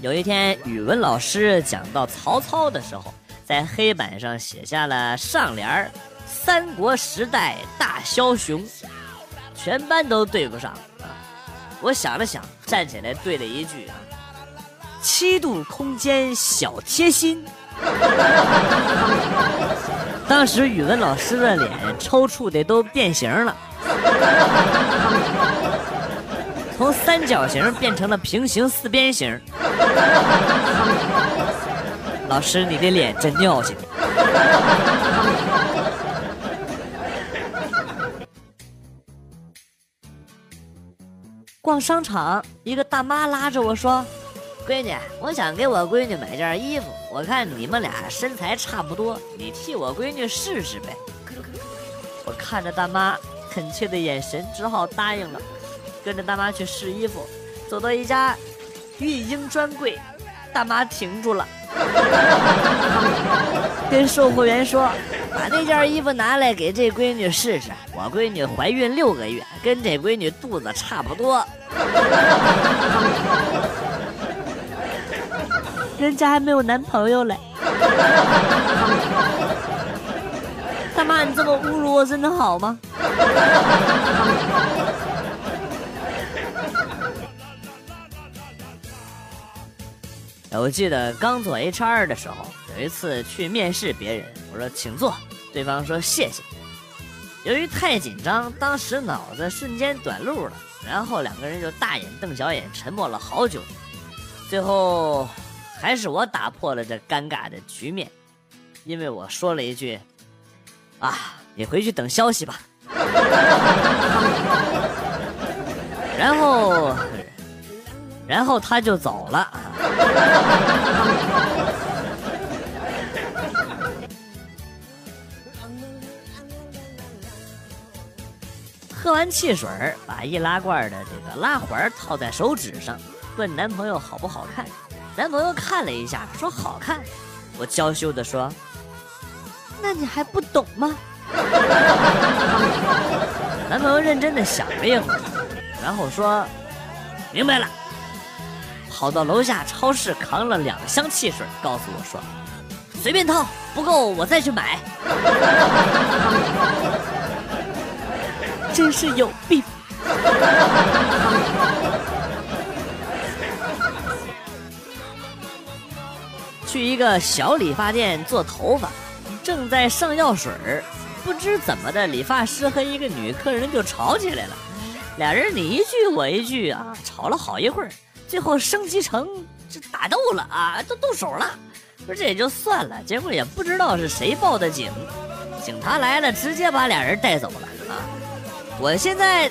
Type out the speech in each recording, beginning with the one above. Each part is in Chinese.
有一天，语文老师讲到曹操的时候，在黑板上写下了上联儿“三国时代大枭雄”，全班都对不上啊。我想了想，站起来对了一句啊：“七度空间小贴心。” 当时语文老师的脸抽搐的都变形了，从三角形变成了平行四边形。老师，你的脸真尿性。逛商场，一个大妈拉着我说。闺女，我想给我闺女买件衣服，我看你们俩身材差不多，你替我闺女试试呗。我看着大妈恳切的眼神，只好答应了，跟着大妈去试衣服。走到一家孕婴专柜，大妈停住了，跟售货员说：“把那件衣服拿来给这闺女试试，我闺女怀孕六个月，跟这闺女肚子差不多。” 人家还没有男朋友嘞，大妈，你这么侮辱我，真的好吗？我记得刚做 HR 的时候，有一次去面试别人，我说请坐，对方说谢谢。由于太紧张，当时脑子瞬间短路了，然后两个人就大眼瞪小眼，沉默了好久，最后。还是我打破了这尴尬的局面，因为我说了一句：“啊，你回去等消息吧。”然后，然后他就走了啊。喝完汽水，把易拉罐的这个拉环套在手指上，问男朋友好不好看。男朋友看了一下，说好看。我娇羞的说：“那你还不懂吗？” 男朋友认真的想了一会儿，然后说：“明白了。”跑到楼下超市扛了两箱汽水，告诉我说：“随便套，不够我再去买。”真是有病。去一个小理发店做头发，正在上药水儿，不知怎么的，理发师和一个女客人就吵起来了，俩人你一句我一句啊，吵了好一会儿，最后升级成这打斗了啊，都动手了。说这也就算了，结果也不知道是谁报的警，警察来了，直接把俩人带走了啊。我现在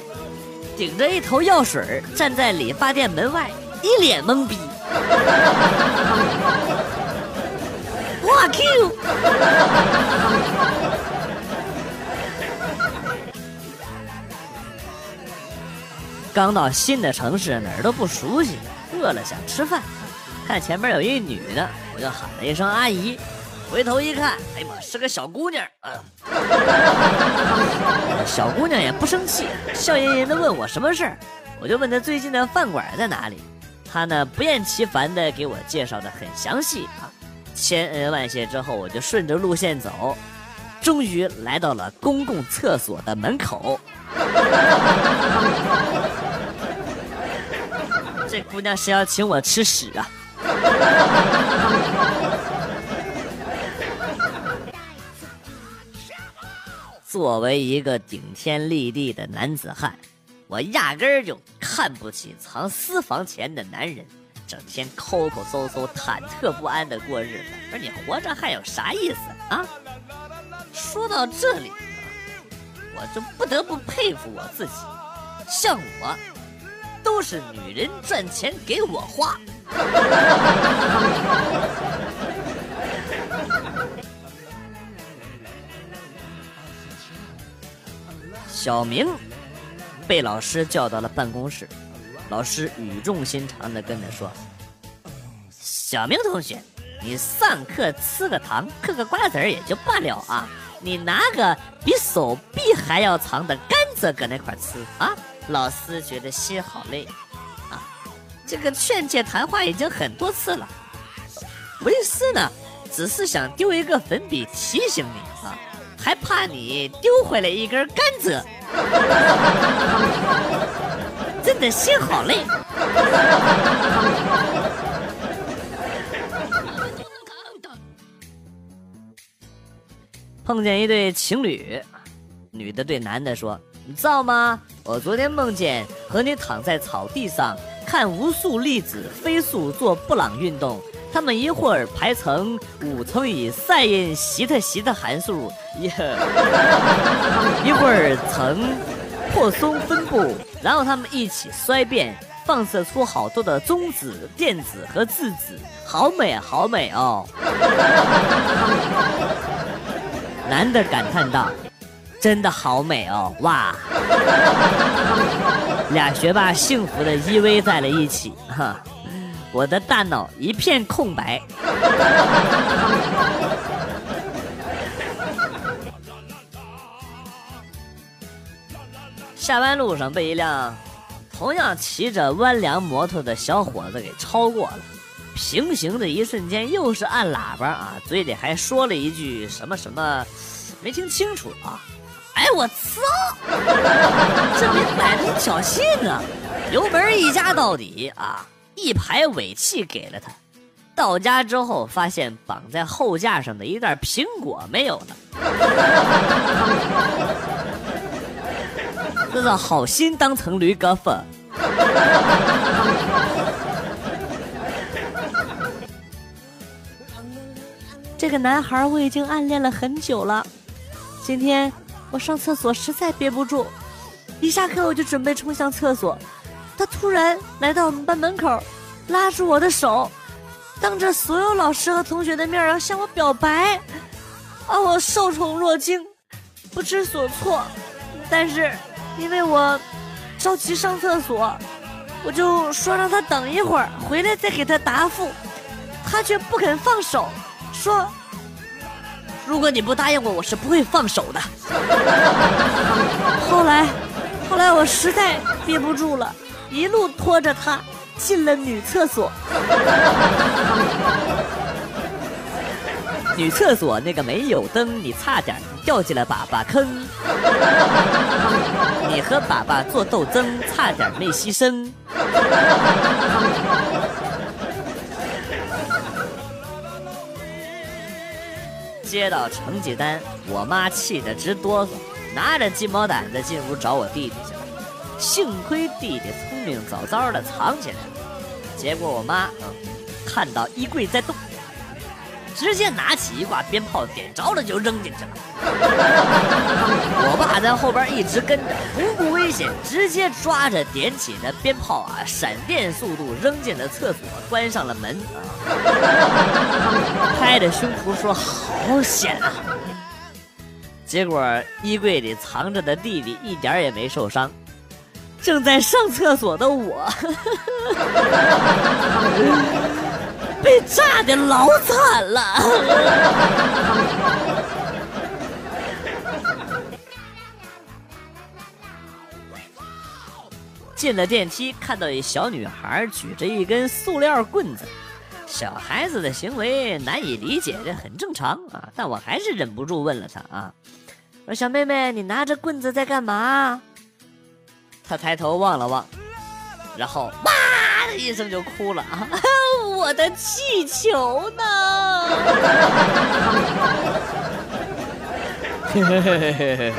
顶着一头药水站在理发店门外，一脸懵逼。哇 Q！刚到新的城市，哪儿都不熟悉，饿了想吃饭，看前面有一女的，我就喊了一声阿姨，回头一看，哎呀妈，是个小姑娘啊！小姑娘也不生气，笑吟吟的问我什么事儿，我就问她最近的饭馆在哪里，她呢不厌其烦的给我介绍的很详细啊。千恩万谢之后，我就顺着路线走，终于来到了公共厕所的门口。这姑娘是要请我吃屎啊！作为一个顶天立地的男子汉，我压根儿就看不起藏私房钱的男人。整天抠抠搜搜、忐忑不安的过日子，不是你活着还有啥意思啊？说到这里，我就不得不佩服我自己，像我，都是女人赚钱给我花。小明被老师叫到了办公室。老师语重心长地跟他说：“小明同学，你上课吃个糖，嗑个瓜子儿也就罢了啊，你拿个比手臂还要长的甘蔗搁那块吃啊，老师觉得心好累啊。这个劝诫谈话已经很多次了。为师呢，只是想丢一个粉笔提醒你啊，还怕你丢回来一根甘蔗。真的心好累。碰见一对情侣，女的对男的说：“你知道吗？我昨天梦见和你躺在草地上，看无数粒子飞速做布朗运动。他们一会儿排成五乘以赛因西特西的函数，一 一会儿成破松分布，然后他们一起衰变，放射出好多的中子、电子和质子，好美，好美哦！” 男的感叹道：“真的好美哦，哇！” 俩学霸幸福的依偎在了一起，哈，我的大脑一片空白。下班路上被一辆同样骑着弯梁摩托的小伙子给超过了。平行的一瞬间，又是按喇叭啊，嘴里还说了一句什么什么，没听清楚啊！哎，我操！这明摆着是挑衅啊！油门一加到底啊，一排尾气给了他。到家之后，发现绑在后架上的一袋苹果没有了。这是好心当成驴肝粉。这个男孩我已经暗恋了很久了。今天我上厕所实在憋不住，一下课我就准备冲向厕所，他突然来到我们班门口，拉住我的手，当着所有老师和同学的面要向我表白，啊，我受宠若惊，不知所措。但是因为我着急上厕所，我就说让他等一会儿，回来再给他答复，他却不肯放手。说：“如果你不答应我，我是不会放手的。”后来，后来我实在憋不住了，一路拖着他进了女厕所。女厕所那个没有灯，你差点掉进了粑粑坑。你和粑粑做斗争，差点没牺牲。接到成绩单，我妈气得直哆嗦，拿着鸡毛掸子进屋找我弟弟去了。幸亏弟弟聪明，早早的藏起来了。结果我妈嗯，看到衣柜在动。直接拿起一挂鞭炮，点着了就扔进去了。在后边一直跟着，不顾危险，直接抓着点起的鞭炮啊，闪电速度扔进了厕所，关上了门，拍着胸脯说：“好险啊！”结果衣柜里藏着的弟弟一点也没受伤，正在上厕所的我。被炸的老惨了！进了电梯，看到一小女孩举着一根塑料棍子，小孩子的行为难以理解，这很正常啊。但我还是忍不住问了她啊：“说小妹妹，你拿着棍子在干嘛？”她抬头望了望，然后哇的一声就哭了啊。我的气球呢？嘿嘿嘿嘿嘿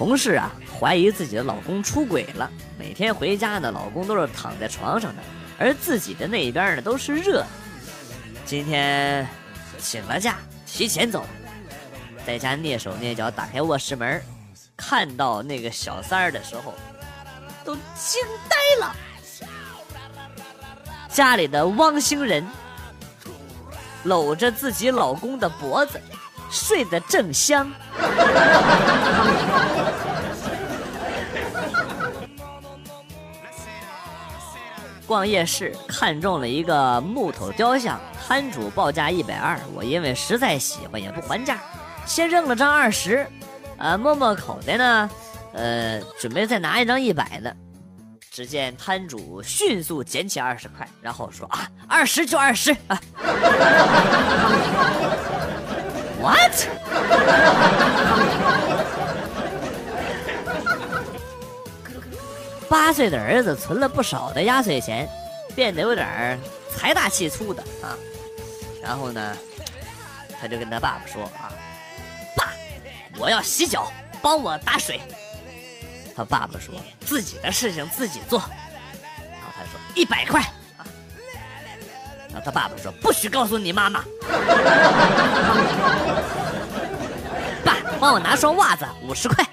同事啊，怀疑自己的老公出轨了。每天回家呢，老公都是躺在床上的，而自己的那边呢都是热。今天请了假，提前走，在家蹑手蹑脚打开卧室门，看到那个小三儿的时候。都惊呆了！家里的汪星人搂着自己老公的脖子，睡得正香。逛夜市看中了一个木头雕像，摊主报价一百二，我因为实在喜欢也不还价，先扔了张二十，啊，摸摸口袋呢。呃，准备再拿一张一百的。只见摊主迅速捡起二十块，然后说：“啊，二十就二十啊。” What？八岁的儿子存了不少的压岁钱，变得有点财大气粗的啊。然后呢，他就跟他爸爸说：“啊，爸，我要洗脚，帮我打水。”他爸爸说：“自己的事情自己做。”然后他说：“一百块。”然后他爸爸说：“不许告诉你妈妈。”爸，帮我拿双袜子，五十块。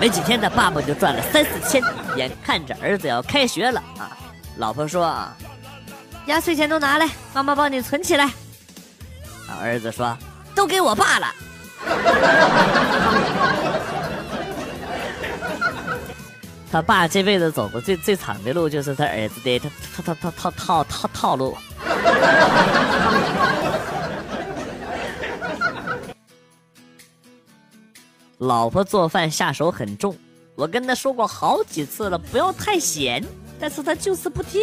没几天，他爸爸就赚了三四千。眼看着儿子要开学了啊，老婆说：“，压岁钱都拿来，妈妈帮你存起来。”，儿子说：“都给我爸了。”他爸这辈子走过最最长的路，就是他儿子的他他他他套套套套路。老婆做饭下手很重，我跟他说过好几次了，不要太咸，但是他就是不听。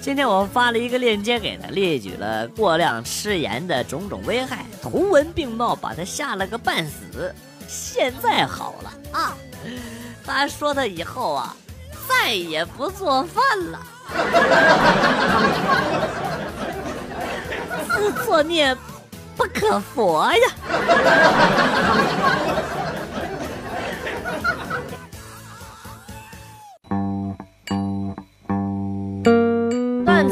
今天我发了一个链接给他，列举了过量吃盐的种种危害，图文并茂，把他吓了个半死。现在好了啊，他说他以后啊再也不做饭了，自作孽不可活呀。